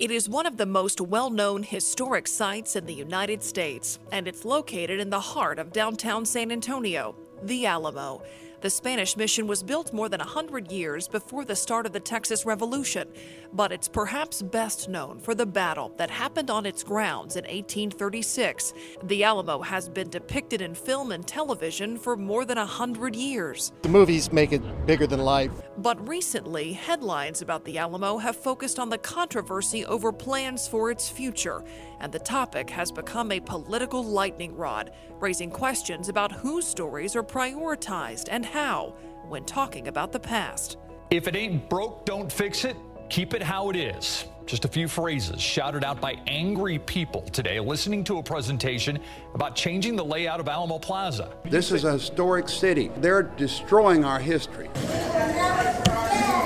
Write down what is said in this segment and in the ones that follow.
It is one of the most well known historic sites in the United States, and it's located in the heart of downtown San Antonio, the Alamo. The Spanish mission was built more than 100 years before the start of the Texas Revolution, but it's perhaps best known for the battle that happened on its grounds in 1836. The Alamo has been depicted in film and television for more than 100 years. The movies make it bigger than life. But recently, headlines about the Alamo have focused on the controversy over plans for its future, and the topic has become a political lightning rod, raising questions about whose stories are prioritized and how when talking about the past. If it ain't broke, don't fix it. Keep it how it is. Just a few phrases shouted out by angry people today listening to a presentation about changing the layout of Alamo Plaza. This is a historic city. They're destroying our history.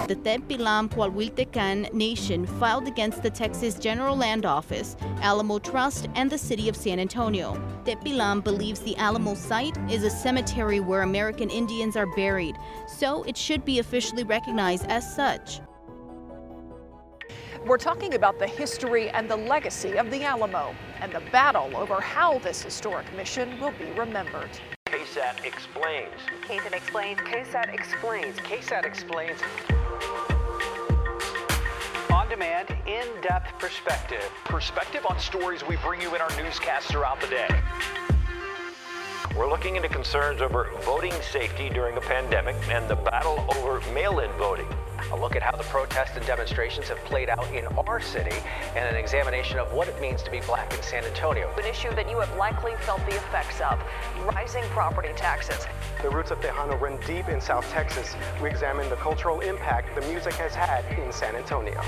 The Tapilam Coahuiltecan Nation filed against the Texas General Land Office, Alamo Trust, and the city of San Antonio. Tapilam believes the Alamo site is a cemetery where American Indians are buried, so it should be officially recognized as such. We're talking about the history and the legacy of the Alamo and the battle over how this historic mission will be remembered. KSAT explains. KSAT explains. KSAT explains. KSAT explains. On demand, in depth perspective. Perspective on stories we bring you in our newscasts throughout the day. We're looking into concerns over voting safety during a pandemic and the battle over mail in voting. A look at how the protests and demonstrations have played out in our city and an examination of what it means to be black in San Antonio. An issue that you have likely felt the effects of rising property taxes. The roots of Tejano run deep in South Texas. We examine the cultural impact the music has had in San Antonio.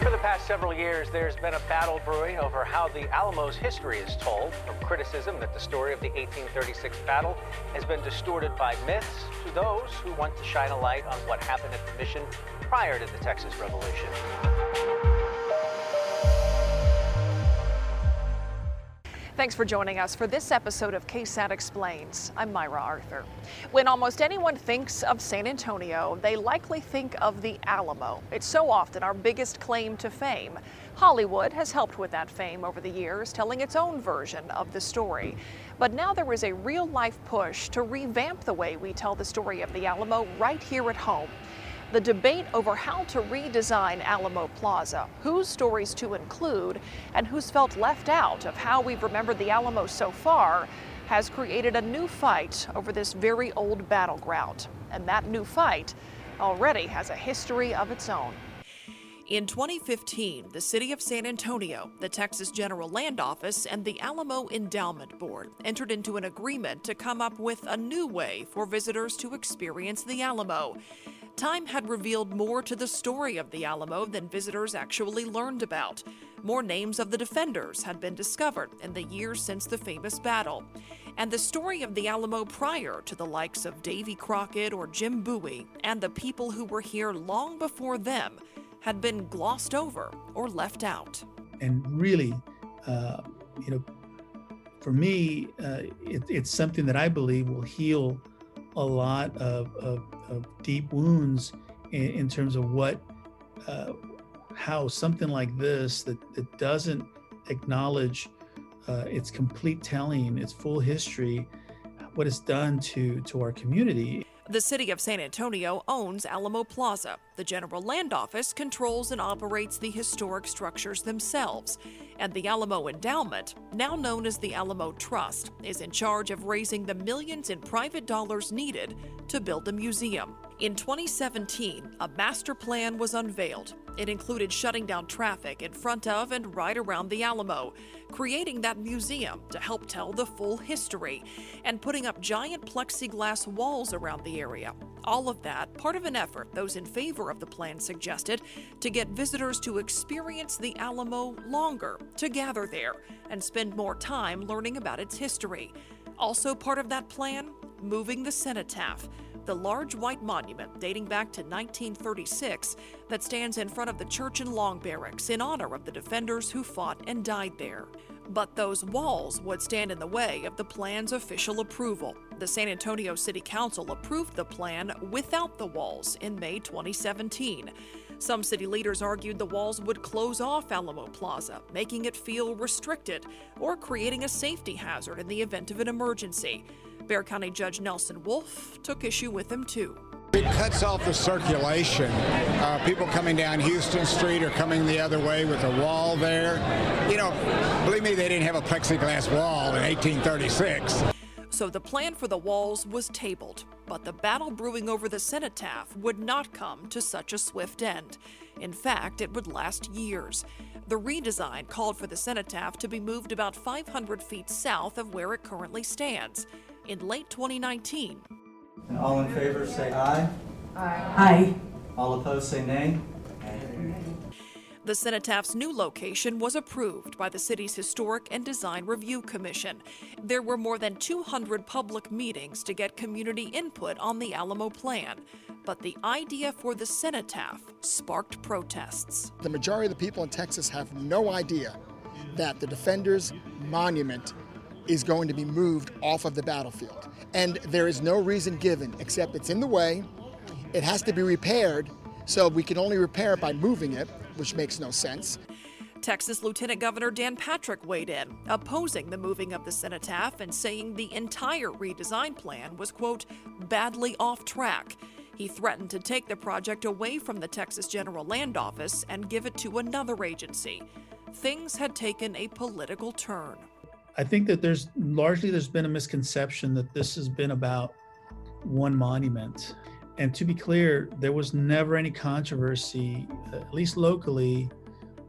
For the past several years, there's been a battle brewing over how the Alamo's history is told, from criticism that the story of the 1836 battle has been distorted by myths to those who want to shine a light on what happened at the mission prior to the Texas Revolution. Thanks for joining us for this episode of KSAT Explains. I'm Myra Arthur. When almost anyone thinks of San Antonio, they likely think of the Alamo. It's so often our biggest claim to fame. Hollywood has helped with that fame over the years, telling its own version of the story. But now there is a real life push to revamp the way we tell the story of the Alamo right here at home the debate over how to redesign Alamo Plaza, whose stories to include, and who's felt left out of how we've remembered the Alamo so far, has created a new fight over this very old battleground. And that new fight already has a history of its own. In 2015, the City of San Antonio, the Texas General Land Office, and the Alamo Endowment Board entered into an agreement to come up with a new way for visitors to experience the Alamo. Time had revealed more to the story of the Alamo than visitors actually learned about. More names of the defenders had been discovered in the years since the famous battle. And the story of the Alamo prior to the likes of Davy Crockett or Jim Bowie and the people who were here long before them had been glossed over or left out. And really, uh, you know, for me, uh, it, it's something that I believe will heal a lot of, of, of deep wounds in, in, terms of what, uh, how something like this that, that doesn't acknowledge uh, its complete telling, its full history, what it's done to to our community. The city of San Antonio owns Alamo Plaza. The General Land Office controls and operates the historic structures themselves. And the Alamo Endowment, now known as the Alamo Trust, is in charge of raising the millions in private dollars needed to build a museum. In 2017, a master plan was unveiled. It included shutting down traffic in front of and right around the Alamo, creating that museum to help tell the full history, and putting up giant plexiglass walls around the area. All of that part of an effort those in favor of the plan suggested to get visitors to experience the Alamo longer, to gather there, and spend more time learning about its history. Also, part of that plan, moving the cenotaph the large white monument dating back to 1936 that stands in front of the church and long barracks in honor of the defenders who fought and died there. But those walls would stand in the way of the plan's official approval. The San Antonio City Council approved the plan without the walls in May 2017. Some city leaders argued the walls would close off Alamo Plaza, making it feel restricted or creating a safety hazard in the event of an emergency. Bexar County Judge Nelson Wolff took issue with them too. It cuts off the circulation. Uh, people coming down Houston Street or coming the other way with a wall there. You know, believe me, they didn't have a plexiglass wall in 1836. So the plan for the walls was tabled, but the battle brewing over the cenotaph would not come to such a swift end. In fact, it would last years. The redesign called for the cenotaph to be moved about 500 feet south of where it currently stands. In late 2019, and all in favor say aye. Aye. Aye. All opposed say nay. The Cenotaph's new location was approved by the city's Historic and Design Review Commission. There were more than 200 public meetings to get community input on the Alamo plan. But the idea for the cenotaph sparked protests. The majority of the people in Texas have no idea that the Defenders Monument is going to be moved off of the battlefield. And there is no reason given except it's in the way, it has to be repaired, so we can only repair it by moving it, which makes no sense. Texas Lieutenant Governor Dan Patrick weighed in, opposing the moving of the cenotaph and saying the entire redesign plan was, quote, badly off track. He threatened to take the project away from the Texas General Land Office and give it to another agency. Things had taken a political turn. I think that there's largely there's been a misconception that this has been about one monument. And to be clear, there was never any controversy, at least locally,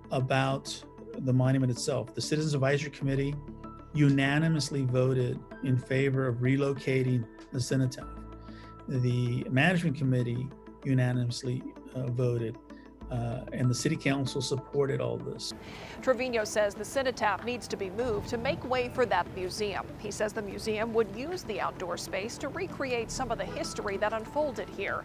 about the monument itself. The Citizens Advisory Committee unanimously voted in favor of relocating the cenotaph. The Management Committee unanimously uh, voted uh, and the city council supported all this. Trevino says the cenotaph needs to be moved to make way for that museum. He says the museum would use the outdoor space to recreate some of the history that unfolded here.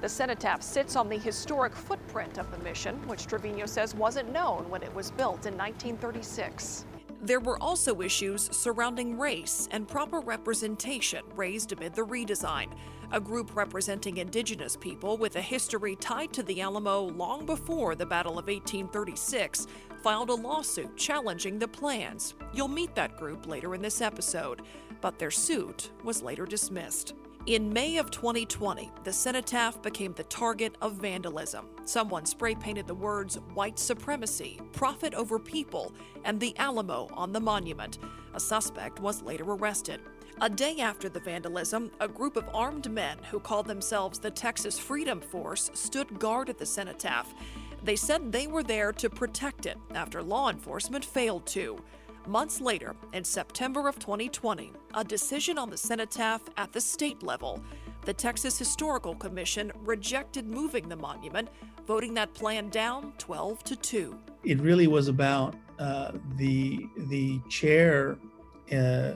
The cenotaph sits on the historic footprint of the mission, which Trevino says wasn't known when it was built in 1936. There were also issues surrounding race and proper representation raised amid the redesign. A group representing indigenous people with a history tied to the Alamo long before the Battle of 1836 filed a lawsuit challenging the plans. You'll meet that group later in this episode, but their suit was later dismissed. In May of 2020, the cenotaph became the target of vandalism. Someone spray painted the words white supremacy, profit over people, and the Alamo on the monument. A suspect was later arrested. A day after the vandalism, a group of armed men who called themselves the Texas Freedom Force stood guard at the cenotaph. They said they were there to protect it after law enforcement failed to. Months later, in September of 2020, a decision on the cenotaph at the state level. The Texas Historical Commission rejected moving the monument, voting that plan down 12 to 2. It really was about uh, the the chair uh,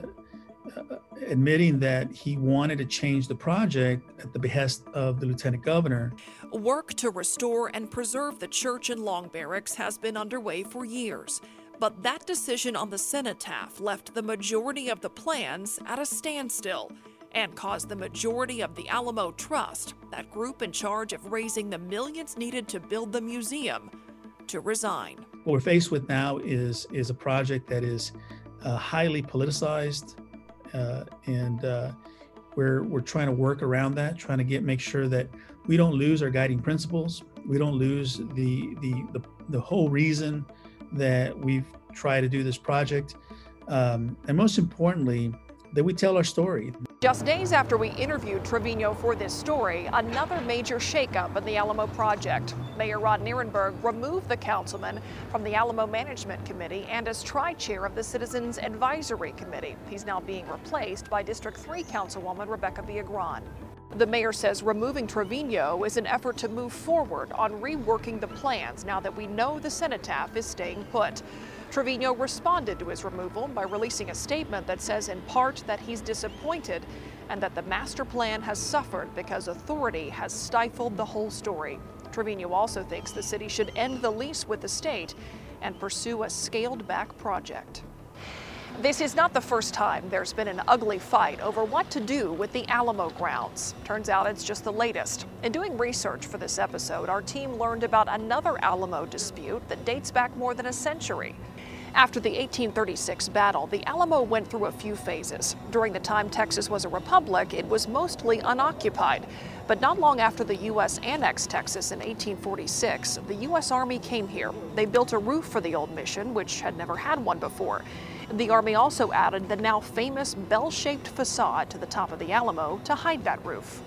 admitting that he wanted to change the project at the behest of the lieutenant governor. Work to restore and preserve the church in Long Barracks has been underway for years. But that decision on the cenotaph left the majority of the plans at a standstill and caused the majority of the Alamo Trust, that group in charge of raising the millions needed to build the museum, to resign. What we're faced with now is, is a project that is uh, highly politicized, uh, and uh, we're, we're trying to work around that, trying to get make sure that we don't lose our guiding principles, we don't lose the, the, the, the whole reason that we've tried to do this project. Um, and most importantly, that we tell our story. Just days after we interviewed Trevino for this story, another major shakeup in the Alamo project. Mayor Ron Nirenberg removed the councilman from the Alamo Management Committee and as tri-chair of the Citizens Advisory Committee. He's now being replaced by District 3 Councilwoman Rebecca Viagran. The mayor says removing Trevino is an effort to move forward on reworking the plans now that we know the cenotaph is staying put. Trevino responded to his removal by releasing a statement that says in part that he's disappointed and that the master plan has suffered because authority has stifled the whole story. Trevino also thinks the city should end the lease with the state and pursue a scaled back project. This is not the first time there's been an ugly fight over what to do with the Alamo grounds. Turns out it's just the latest. In doing research for this episode, our team learned about another Alamo dispute that dates back more than a century. After the 1836 battle, the Alamo went through a few phases. During the time Texas was a republic, it was mostly unoccupied. But not long after the U.S. annexed Texas in 1846, the U.S. Army came here. They built a roof for the old mission, which had never had one before. The Army also added the now famous bell shaped facade to the top of the Alamo to hide that roof.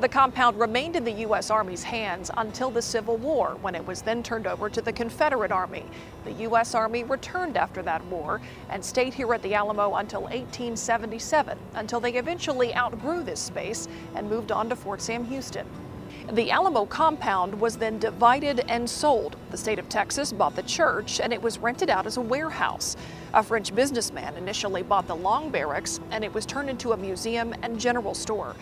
The compound remained in the U.S. Army's hands until the Civil War, when it was then turned over to the Confederate Army. The U.S. Army returned after that war and stayed here at the Alamo until 1877, until they eventually outgrew this space and moved on to Fort Sam Houston. The Alamo compound was then divided and sold. The state of Texas bought the church and it was rented out as a warehouse. A French businessman initially bought the long barracks and it was turned into a museum and general store.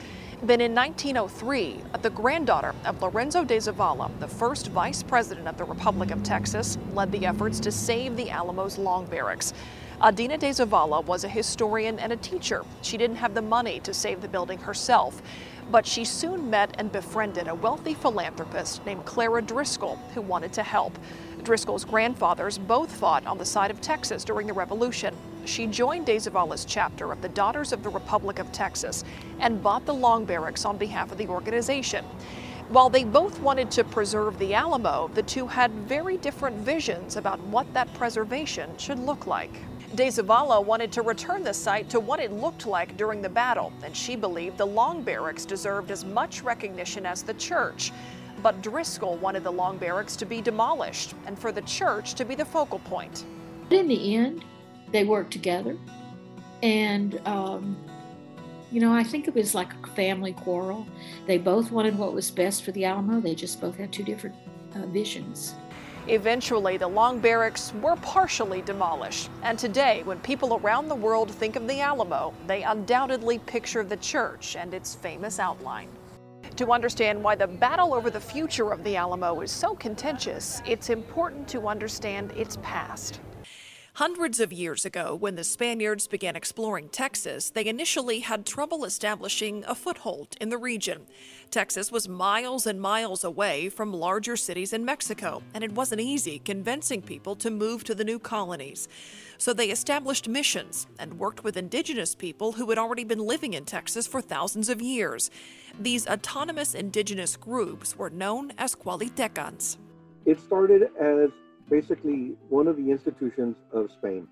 Then in 1903, the granddaughter of Lorenzo de Zavala, the first vice president of the Republic of Texas, led the efforts to save the Alamo's long barracks. Adina de Zavala was a historian and a teacher. She didn't have the money to save the building herself, but she soon met and befriended a wealthy philanthropist named Clara Driscoll who wanted to help. Driscoll's grandfathers both fought on the side of Texas during the Revolution. She joined De Zavala's chapter of the Daughters of the Republic of Texas and bought the Long Barracks on behalf of the organization. While they both wanted to preserve the Alamo, the two had very different visions about what that preservation should look like. De Zavala wanted to return the site to what it looked like during the battle, and she believed the Long Barracks deserved as much recognition as the church. But Driscoll wanted the Long Barracks to be demolished and for the church to be the focal point. In the end, they worked together. And, um, you know, I think it was like a family quarrel. They both wanted what was best for the Alamo, they just both had two different uh, visions. Eventually, the Long Barracks were partially demolished. And today, when people around the world think of the Alamo, they undoubtedly picture the church and its famous outline. To understand why the battle over the future of the Alamo is so contentious, it's important to understand its past. Hundreds of years ago, when the Spaniards began exploring Texas, they initially had trouble establishing a foothold in the region. Texas was miles and miles away from larger cities in Mexico, and it wasn't easy convincing people to move to the new colonies. So they established missions and worked with indigenous people who had already been living in Texas for thousands of years. These autonomous indigenous groups were known as Coahuiltecans. It started as basically one of the institutions of Spain,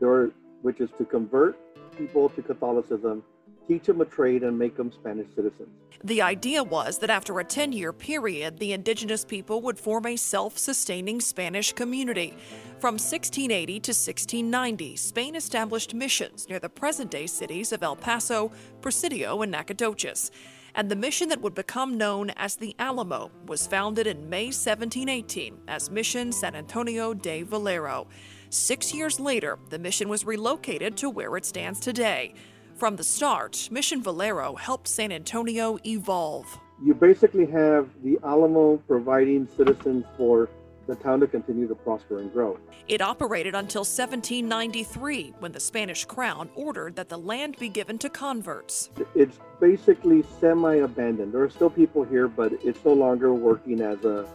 there, which is to convert people to Catholicism, teach them a trade, and make them Spanish citizens. The idea was that after a 10 year period, the indigenous people would form a self sustaining Spanish community. From 1680 to 1690, Spain established missions near the present day cities of El Paso, Presidio, and Nacogdoches and the mission that would become known as the Alamo was founded in May 1718 as Mission San Antonio de Valero. Six years later, the mission was relocated to where it stands today. From the start, Mission Valero helped San Antonio evolve. You basically have the Alamo providing citizens for the town to continue to prosper and grow. It operated until 1793 when the Spanish crown ordered that the land be given to converts. It's basically semi-abandoned. There are still people here, but it's no longer working as a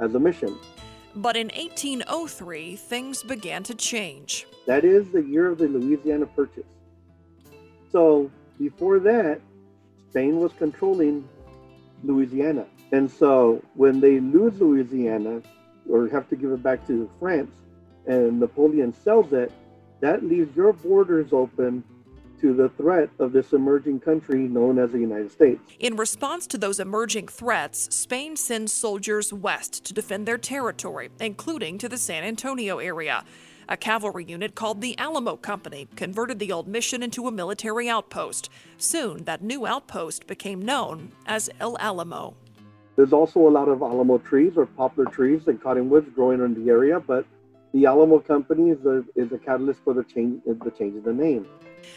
as a mission. But in 1803, things began to change. That is the year of the Louisiana Purchase. So, before that, Spain was controlling Louisiana. And so, when they lose Louisiana, or have to give it back to France, and Napoleon sells it, that leaves your borders open to the threat of this emerging country known as the United States. In response to those emerging threats, Spain sends soldiers west to defend their territory, including to the San Antonio area. A cavalry unit called the Alamo Company converted the old mission into a military outpost. Soon, that new outpost became known as El Alamo. There's also a lot of Alamo trees or poplar trees and cottonwoods growing in the area, but the Alamo Company is a, is a catalyst for the change, the change of the name.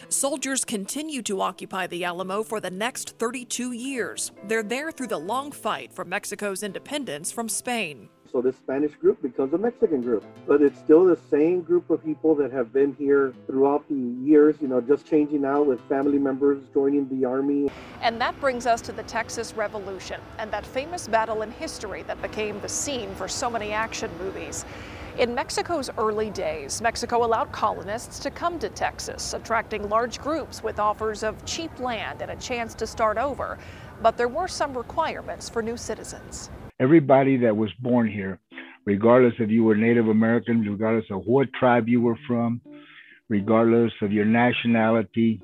Soldiers continue to occupy the Alamo for the next 32 years. They're there through the long fight for Mexico's independence from Spain. So this Spanish group becomes a Mexican group, but it's still the same group of people that have been here throughout the years, you know, just changing out with family members joining the army. And that brings us to the Texas Revolution and that famous battle in history that became the scene for so many action movies. In Mexico's early days, Mexico allowed colonists to come to Texas, attracting large groups with offers of cheap land and a chance to start over. But there were some requirements for new citizens. Everybody that was born here, regardless if you were Native American, regardless of what tribe you were from, regardless of your nationality,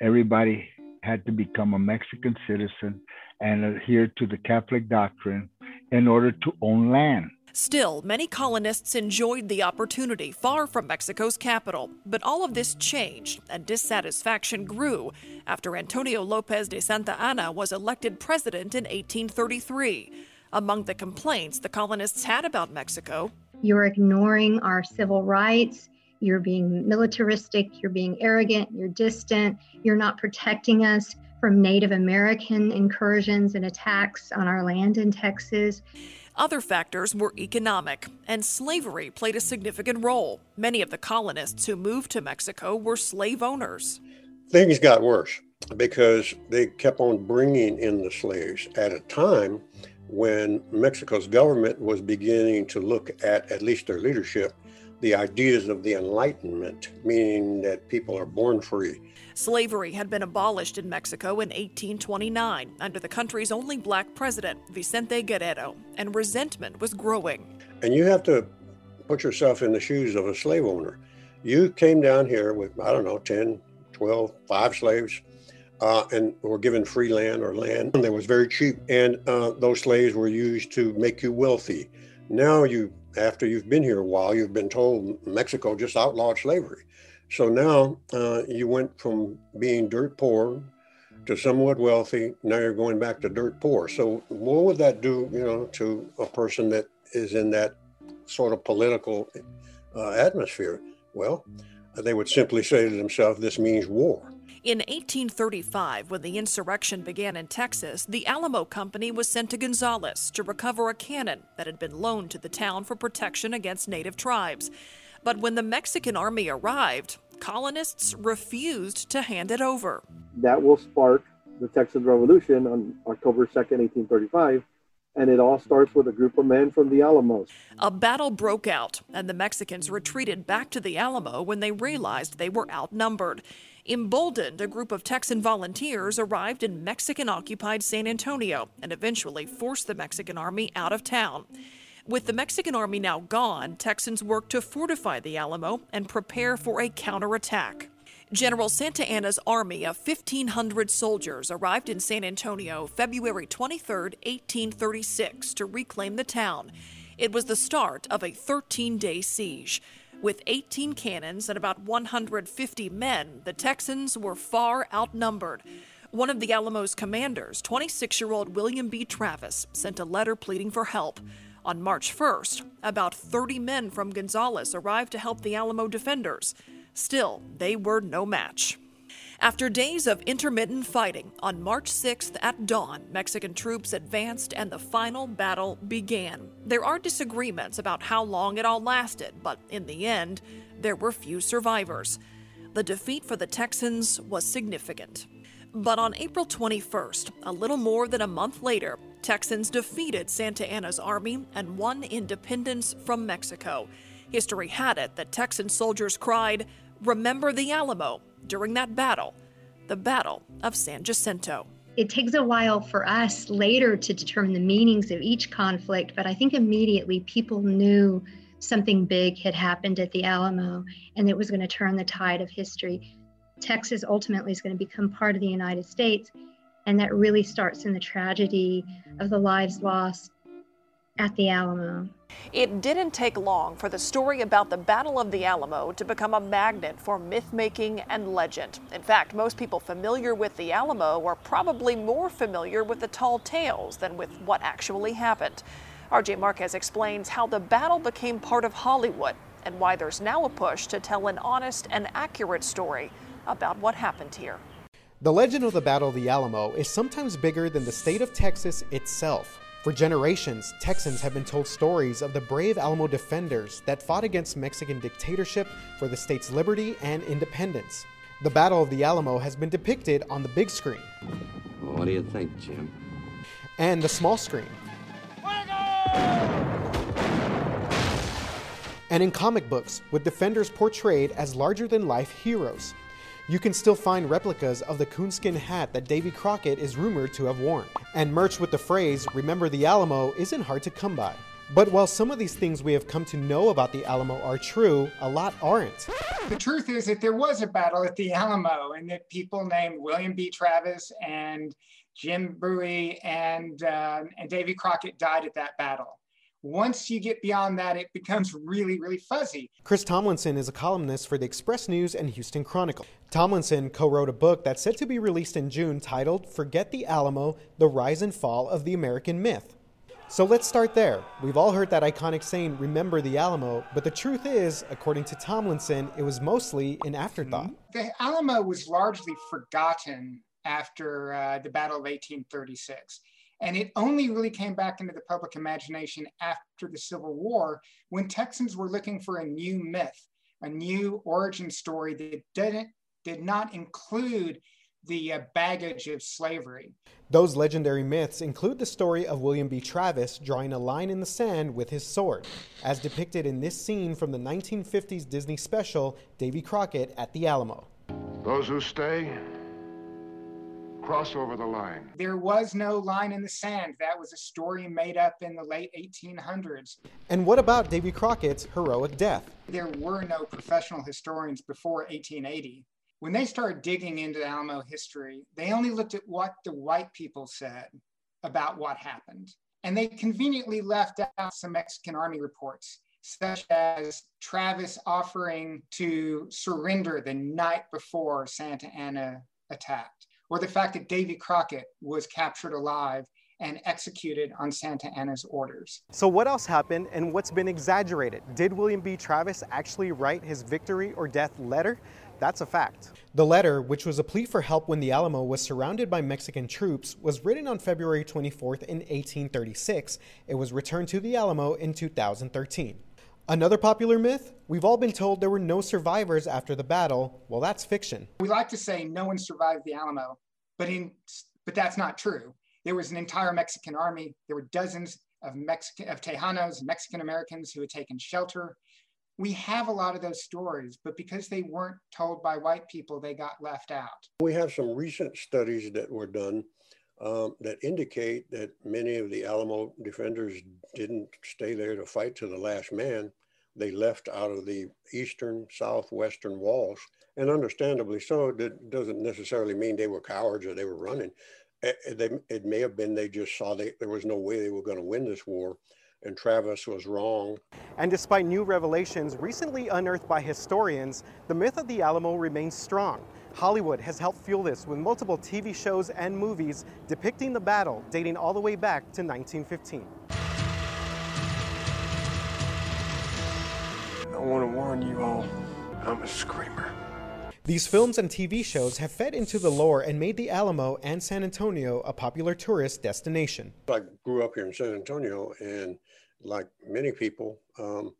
everybody had to become a Mexican citizen and adhere to the Catholic doctrine in order to own land. Still, many colonists enjoyed the opportunity far from Mexico's capital. But all of this changed, and dissatisfaction grew after Antonio Lopez de Santa Anna was elected president in 1833. Among the complaints the colonists had about Mexico, you're ignoring our civil rights. You're being militaristic, you're being arrogant, you're distant, you're not protecting us from Native American incursions and attacks on our land in Texas. Other factors were economic, and slavery played a significant role. Many of the colonists who moved to Mexico were slave owners. Things got worse because they kept on bringing in the slaves at a time when Mexico's government was beginning to look at, at least their leadership, the ideas of the Enlightenment, meaning that people are born free. Slavery had been abolished in Mexico in 1829 under the country's only black president, Vicente Guerrero, and resentment was growing. And you have to put yourself in the shoes of a slave owner. You came down here with, I don't know, 10, 12, five slaves. Uh, and were given free land or land that was very cheap, and uh, those slaves were used to make you wealthy. Now you after you've been here a while, you've been told Mexico just outlawed slavery. So now uh, you went from being dirt poor to somewhat wealthy. Now you're going back to dirt poor. So what would that do, you know, to a person that is in that sort of political uh, atmosphere? Well, they would simply say to themselves, "This means war." In 1835, when the insurrection began in Texas, the Alamo Company was sent to Gonzales to recover a cannon that had been loaned to the town for protection against native tribes. But when the Mexican army arrived, colonists refused to hand it over. That will spark the Texas Revolution on October 2nd, 1835, and it all starts with a group of men from the Alamos. A battle broke out, and the Mexicans retreated back to the Alamo when they realized they were outnumbered. Emboldened, a group of Texan volunteers arrived in Mexican occupied San Antonio and eventually forced the Mexican army out of town. With the Mexican army now gone, Texans worked to fortify the Alamo and prepare for a counterattack. General Santa Anna's army of 1,500 soldiers arrived in San Antonio February 23, 1836, to reclaim the town. It was the start of a 13 day siege. With 18 cannons and about 150 men, the Texans were far outnumbered. One of the Alamo's commanders, 26 year old William B. Travis, sent a letter pleading for help. On March 1st, about 30 men from Gonzales arrived to help the Alamo defenders. Still, they were no match. After days of intermittent fighting, on March 6th at dawn, Mexican troops advanced and the final battle began. There are disagreements about how long it all lasted, but in the end, there were few survivors. The defeat for the Texans was significant. But on April 21st, a little more than a month later, Texans defeated Santa Anna's army and won independence from Mexico. History had it that Texan soldiers cried, Remember the Alamo, during that battle, the Battle of San Jacinto. It takes a while for us later to determine the meanings of each conflict, but I think immediately people knew something big had happened at the Alamo and it was going to turn the tide of history. Texas ultimately is going to become part of the United States, and that really starts in the tragedy of the lives lost at the Alamo. It didn't take long for the story about the Battle of the Alamo to become a magnet for myth making and legend. In fact, most people familiar with the Alamo are probably more familiar with the tall tales than with what actually happened. RJ Marquez explains how the battle became part of Hollywood and why there's now a push to tell an honest and accurate story about what happened here. The legend of the Battle of the Alamo is sometimes bigger than the state of Texas itself. For generations, Texans have been told stories of the brave Alamo defenders that fought against Mexican dictatorship for the state's liberty and independence. The Battle of the Alamo has been depicted on the big screen. Well, what do you think, Jim? And the small screen. And in comic books, with defenders portrayed as larger than life heroes. You can still find replicas of the coonskin hat that Davy Crockett is rumored to have worn. And merch with the phrase, Remember the Alamo, isn't hard to come by. But while some of these things we have come to know about the Alamo are true, a lot aren't. The truth is that there was a battle at the Alamo, and that people named William B. Travis and Jim Bowie and, uh, and Davy Crockett died at that battle. Once you get beyond that, it becomes really, really fuzzy. Chris Tomlinson is a columnist for the Express News and Houston Chronicle. Tomlinson co wrote a book that's set to be released in June titled Forget the Alamo The Rise and Fall of the American Myth. So let's start there. We've all heard that iconic saying, Remember the Alamo, but the truth is, according to Tomlinson, it was mostly an afterthought. The Alamo was largely forgotten after uh, the Battle of 1836. And it only really came back into the public imagination after the Civil War when Texans were looking for a new myth, a new origin story that didn't, did not include the uh, baggage of slavery. Those legendary myths include the story of William B. Travis drawing a line in the sand with his sword, as depicted in this scene from the 1950s Disney special Davy Crockett at the Alamo. Those who stay cross over the line. There was no line in the sand. That was a story made up in the late 1800s. And what about Davy Crockett's heroic death? There were no professional historians before 1880. When they started digging into Alamo history, they only looked at what the white people said about what happened. And they conveniently left out some Mexican army reports, such as Travis offering to surrender the night before Santa Anna attacked or the fact that Davy Crockett was captured alive and executed on Santa Anna's orders. So, what else happened and what's been exaggerated? Did William B. Travis actually write his victory or death letter? That's a fact. The letter, which was a plea for help when the Alamo was surrounded by Mexican troops, was written on February 24th in 1836. It was returned to the Alamo in 2013. Another popular myth? We've all been told there were no survivors after the battle. Well, that's fiction. We like to say no one survived the Alamo, but in but that's not true. There was an entire Mexican army. There were dozens of Mexican of Tejanos, Mexican Americans who had taken shelter. We have a lot of those stories, but because they weren't told by white people, they got left out. We have some recent studies that were done um, that indicate that many of the Alamo defenders didn't stay there to fight to the last man. They left out of the eastern, southwestern walls, and understandably so. It doesn't necessarily mean they were cowards or they were running. It, eh, eh, they, it may have been they just saw they, there was no way they were going to win this war, and Travis was wrong. And despite new revelations recently unearthed by historians, the myth of the Alamo remains strong. Hollywood has helped fuel this with multiple TV shows and movies depicting the battle dating all the way back to 1915. Want to warn you all, I'm a screamer. These films and TV shows have fed into the lore and made the Alamo and San Antonio a popular tourist destination. I grew up here in San Antonio, and like many people, um,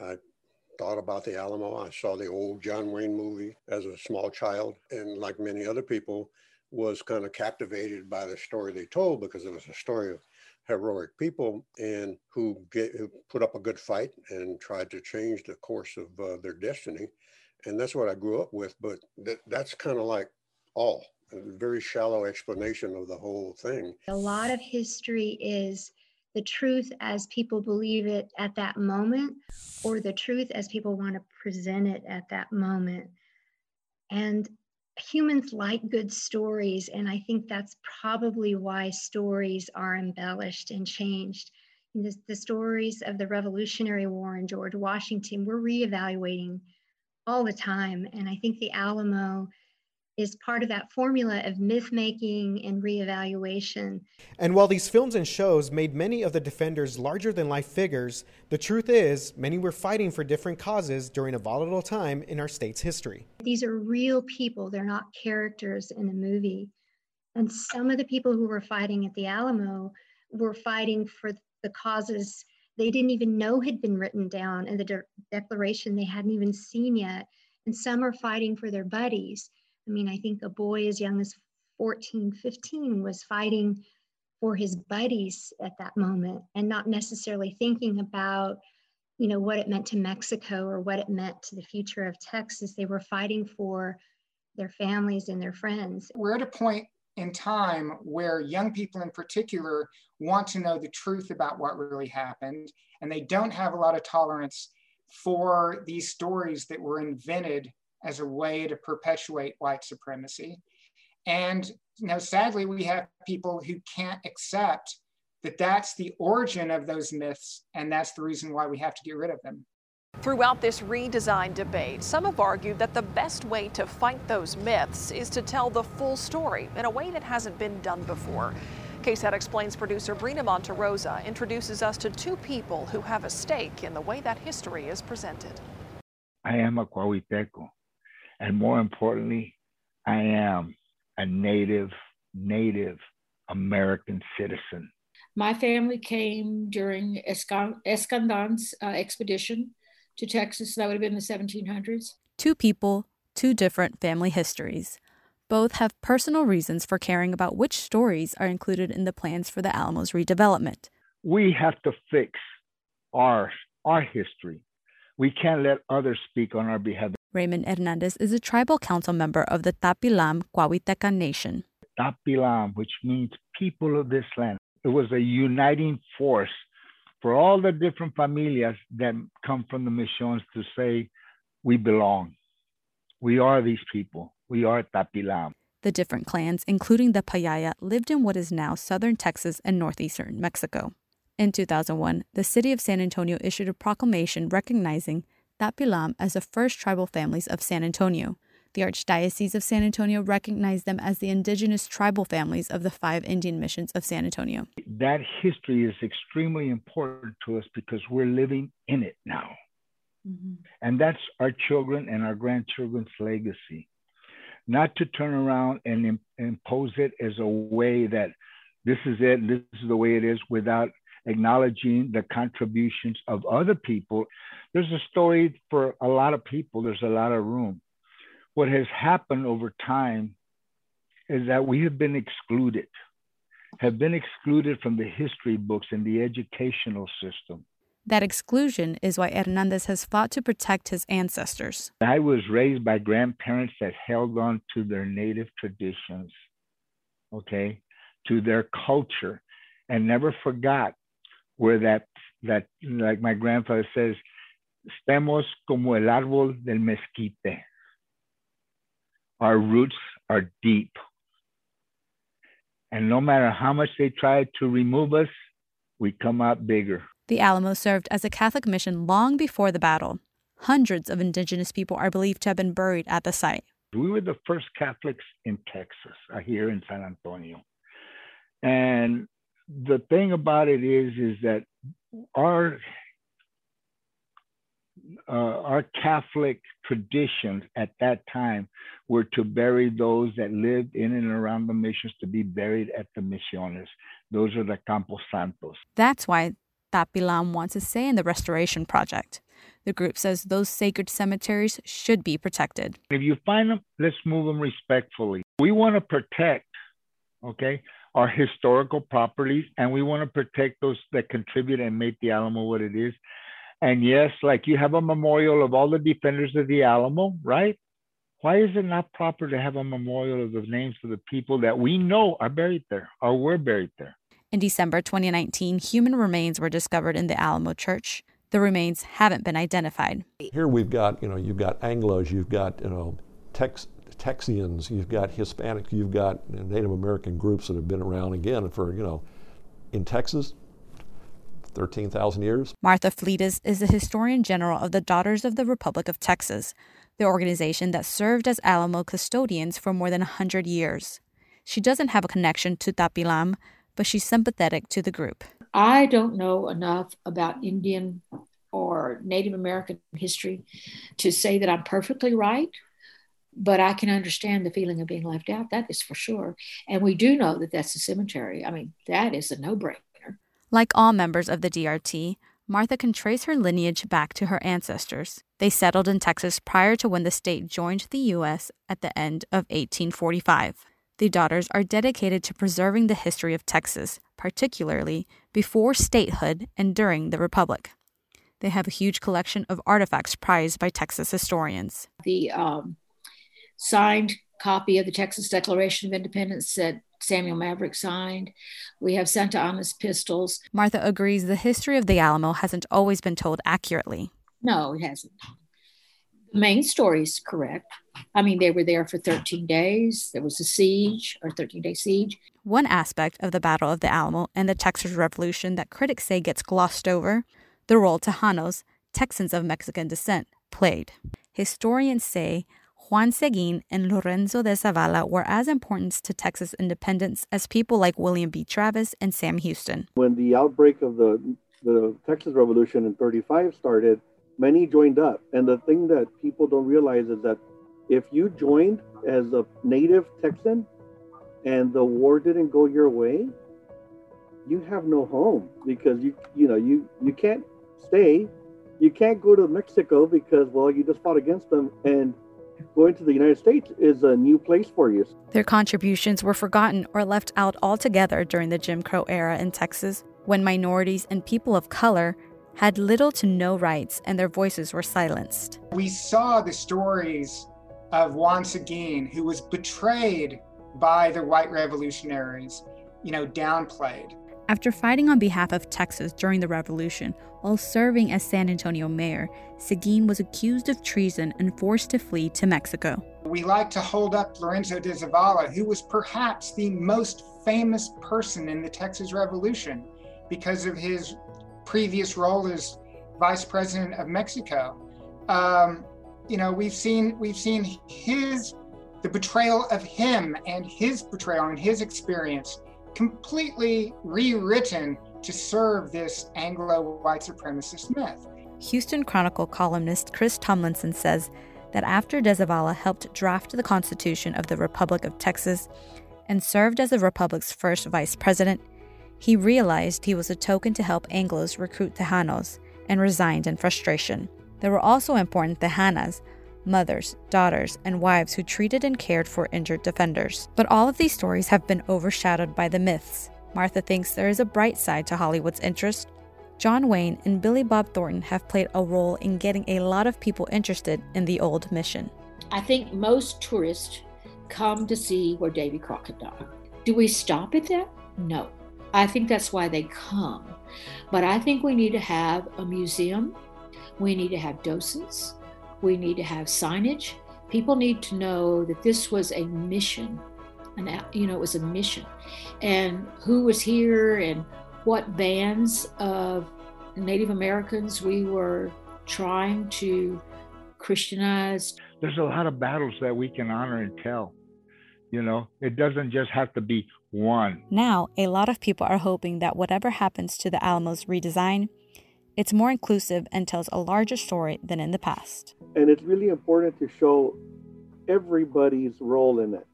I thought about the Alamo. I saw the old John Wayne movie as a small child, and like many other people, was kind of captivated by the story they told because it was a story of heroic people and who, get, who put up a good fight and tried to change the course of uh, their destiny. And that's what I grew up with. But th- that's kind of like all a very shallow explanation of the whole thing. A lot of history is the truth as people believe it at that moment or the truth as people want to present it at that moment. And humans like good stories. And I think that's probably why stories are embellished and changed. The, the stories of the Revolutionary War and George Washington, we're reevaluating all the time. And I think the Alamo is part of that formula of myth making and reevaluation. And while these films and shows made many of the defenders larger than life figures, the truth is many were fighting for different causes during a volatile time in our state's history. These are real people, they're not characters in a movie. And some of the people who were fighting at the Alamo were fighting for the causes they didn't even know had been written down in the de- declaration they hadn't even seen yet. And some are fighting for their buddies. I mean, I think a boy as young as 14, 15 was fighting for his buddies at that moment and not necessarily thinking about you know what it meant to mexico or what it meant to the future of texas. They were fighting for their families and their friends. We're at a point in time where young people in particular want to know the truth about what really happened and they don't have a lot of tolerance for these stories that were invented as a way to perpetuate white supremacy and you know sadly we have people who can't accept that that's the origin of those myths and that's the reason why we have to get rid of them Throughout this redesign debate, some have argued that the best way to fight those myths is to tell the full story in a way that hasn't been done before. KSAT Explains producer Brina Monterosa introduces us to two people who have a stake in the way that history is presented. I am a Coahuilteco, and more importantly, I am a native, native American citizen. My family came during Escandon's uh, expedition to Texas. That would have been the 1700s. Two people, two different family histories. Both have personal reasons for caring about which stories are included in the plans for the Alamo's redevelopment. We have to fix our, our history. We can't let others speak on our behalf. Raymond Hernandez is a tribal council member of the Tapilam Coahuiltecan Nation. Tapilam, which means people of this land. It was a uniting force for all the different familias that come from the missions to say, we belong. We are these people. We are Tapilam. The different clans, including the Payaya, lived in what is now southern Texas and northeastern Mexico. In 2001, the city of San Antonio issued a proclamation recognizing Tapilam as the first tribal families of San Antonio. The Archdiocese of San Antonio recognized them as the indigenous tribal families of the five Indian missions of San Antonio. That history is extremely important to us because we're living in it now. Mm-hmm. And that's our children and our grandchildren's legacy. Not to turn around and Im- impose it as a way that this is it, this is the way it is, without acknowledging the contributions of other people. There's a story for a lot of people, there's a lot of room what has happened over time is that we have been excluded, have been excluded from the history books and the educational system. That exclusion is why Hernandez has fought to protect his ancestors. I was raised by grandparents that held on to their native traditions, okay, to their culture, and never forgot where that, that like my grandfather says, estemos como el árbol del mezquite our roots are deep. And no matter how much they try to remove us, we come out bigger. The Alamo served as a Catholic mission long before the battle. Hundreds of indigenous people are believed to have been buried at the site. We were the first Catholics in Texas, uh, here in San Antonio. And the thing about it is, is that our uh, our Catholic traditions at that time were to bury those that lived in and around the missions to be buried at the misiones. Those are the Campos Santos. That's why Tapilam wants to say in the restoration project. The group says those sacred cemeteries should be protected. If you find them, let's move them respectfully. We want to protect, okay, our historical properties, and we want to protect those that contribute and make the Alamo what it is. And yes, like you have a memorial of all the defenders of the Alamo, right? Why is it not proper to have a memorial of the names of the people that we know are buried there or were buried there? In December 2019, human remains were discovered in the Alamo Church. The remains haven't been identified. Here we've got, you know, you've got Anglos, you've got, you know, Tex, Texians, you've got Hispanic, you've got Native American groups that have been around again for, you know, in Texas, 13,000 years. Martha Fleitas is the historian general of the Daughters of the Republic of Texas, the organization that served as Alamo custodians for more than 100 years. She doesn't have a connection to Tapilam, but she's sympathetic to the group. I don't know enough about Indian or Native American history to say that I'm perfectly right, but I can understand the feeling of being left out. That is for sure. And we do know that that's a cemetery. I mean, that is a no brainer Like all members of the DRT, Martha can trace her lineage back to her ancestors. They settled in Texas prior to when the state joined the U.S. at the end of 1845. The daughters are dedicated to preserving the history of Texas, particularly before statehood and during the Republic. They have a huge collection of artifacts prized by Texas historians. The um, signed copy of the Texas Declaration of Independence that Samuel Maverick signed. We have Santa Anna's pistols. Martha agrees the history of the Alamo hasn't always been told accurately. No, it hasn't. The main story is correct. I mean, they were there for 13 days. There was a siege or 13 day siege. One aspect of the Battle of the Alamo and the Texas Revolution that critics say gets glossed over the role Tejanos, Texans of Mexican descent, played. Historians say Juan Seguin and Lorenzo de Zavala were as important to Texas independence as people like William B. Travis and Sam Houston. When the outbreak of the, the Texas Revolution in 35 started, many joined up. And the thing that people don't realize is that if you joined as a native Texan and the war didn't go your way, you have no home because you you know you you can't stay. You can't go to Mexico because well you just fought against them and going to the United States is a new place for you. Their contributions were forgotten or left out altogether during the Jim Crow era in Texas, when minorities and people of color had little to no rights and their voices were silenced. We saw the stories of Juan Seguin, who was betrayed by the white revolutionaries, you know, downplayed. After fighting on behalf of Texas during the revolution, while serving as San Antonio mayor, Seguin was accused of treason and forced to flee to Mexico. We like to hold up Lorenzo de Zavala, who was perhaps the most famous person in the Texas Revolution because of his previous role as vice president of Mexico. Um, you know, we've seen we've seen his the betrayal of him and his betrayal and his experience completely rewritten to serve this Anglo white supremacist myth. Houston Chronicle columnist Chris Tomlinson says that after de Zavala helped draft the Constitution of the Republic of Texas and served as the Republic's first vice president, he realized he was a token to help Anglos recruit Tejanos and resigned in frustration. There were also important Tejanas, mothers, daughters, and wives who treated and cared for injured defenders. But all of these stories have been overshadowed by the myths. Martha thinks there is a bright side to Hollywood's interest. John Wayne and Billy Bob Thornton have played a role in getting a lot of people interested in the old mission. I think most tourists come to see where Davy Crockett died. Do we stop at that? No. I think that's why they come. But I think we need to have a museum. We need to have docents. We need to have signage. People need to know that this was a mission, and you know, it was a mission, and who was here and what bands of Native Americans we were trying to Christianize. There's a lot of battles that we can honor and tell. You know, it doesn't just have to be one. Now, a lot of people are hoping that whatever happens to the Alamo's redesign, it's more inclusive and tells a larger story than in the past. And it's really important to show everybody's role in it.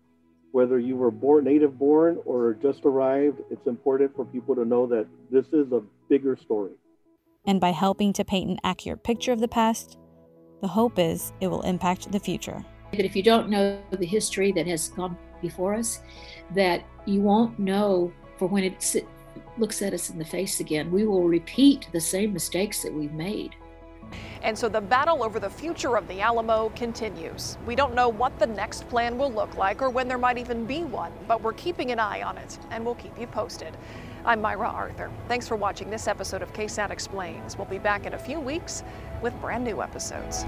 Whether you were born native born or just arrived, it's important for people to know that this is a bigger story. And by helping to paint an accurate picture of the past, the hope is it will impact the future. That if you don't know the history that has gone before us, that you won't know for when it looks at us in the face again, we will repeat the same mistakes that we've made. And so the battle over the future of the Alamo continues. We don't know what the next plan will look like or when there might even be one, but we're keeping an eye on it and we'll keep you posted. I'm Myra Arthur. Thanks for watching this episode of KSAT Explains. We'll be back in a few weeks with brand new episodes.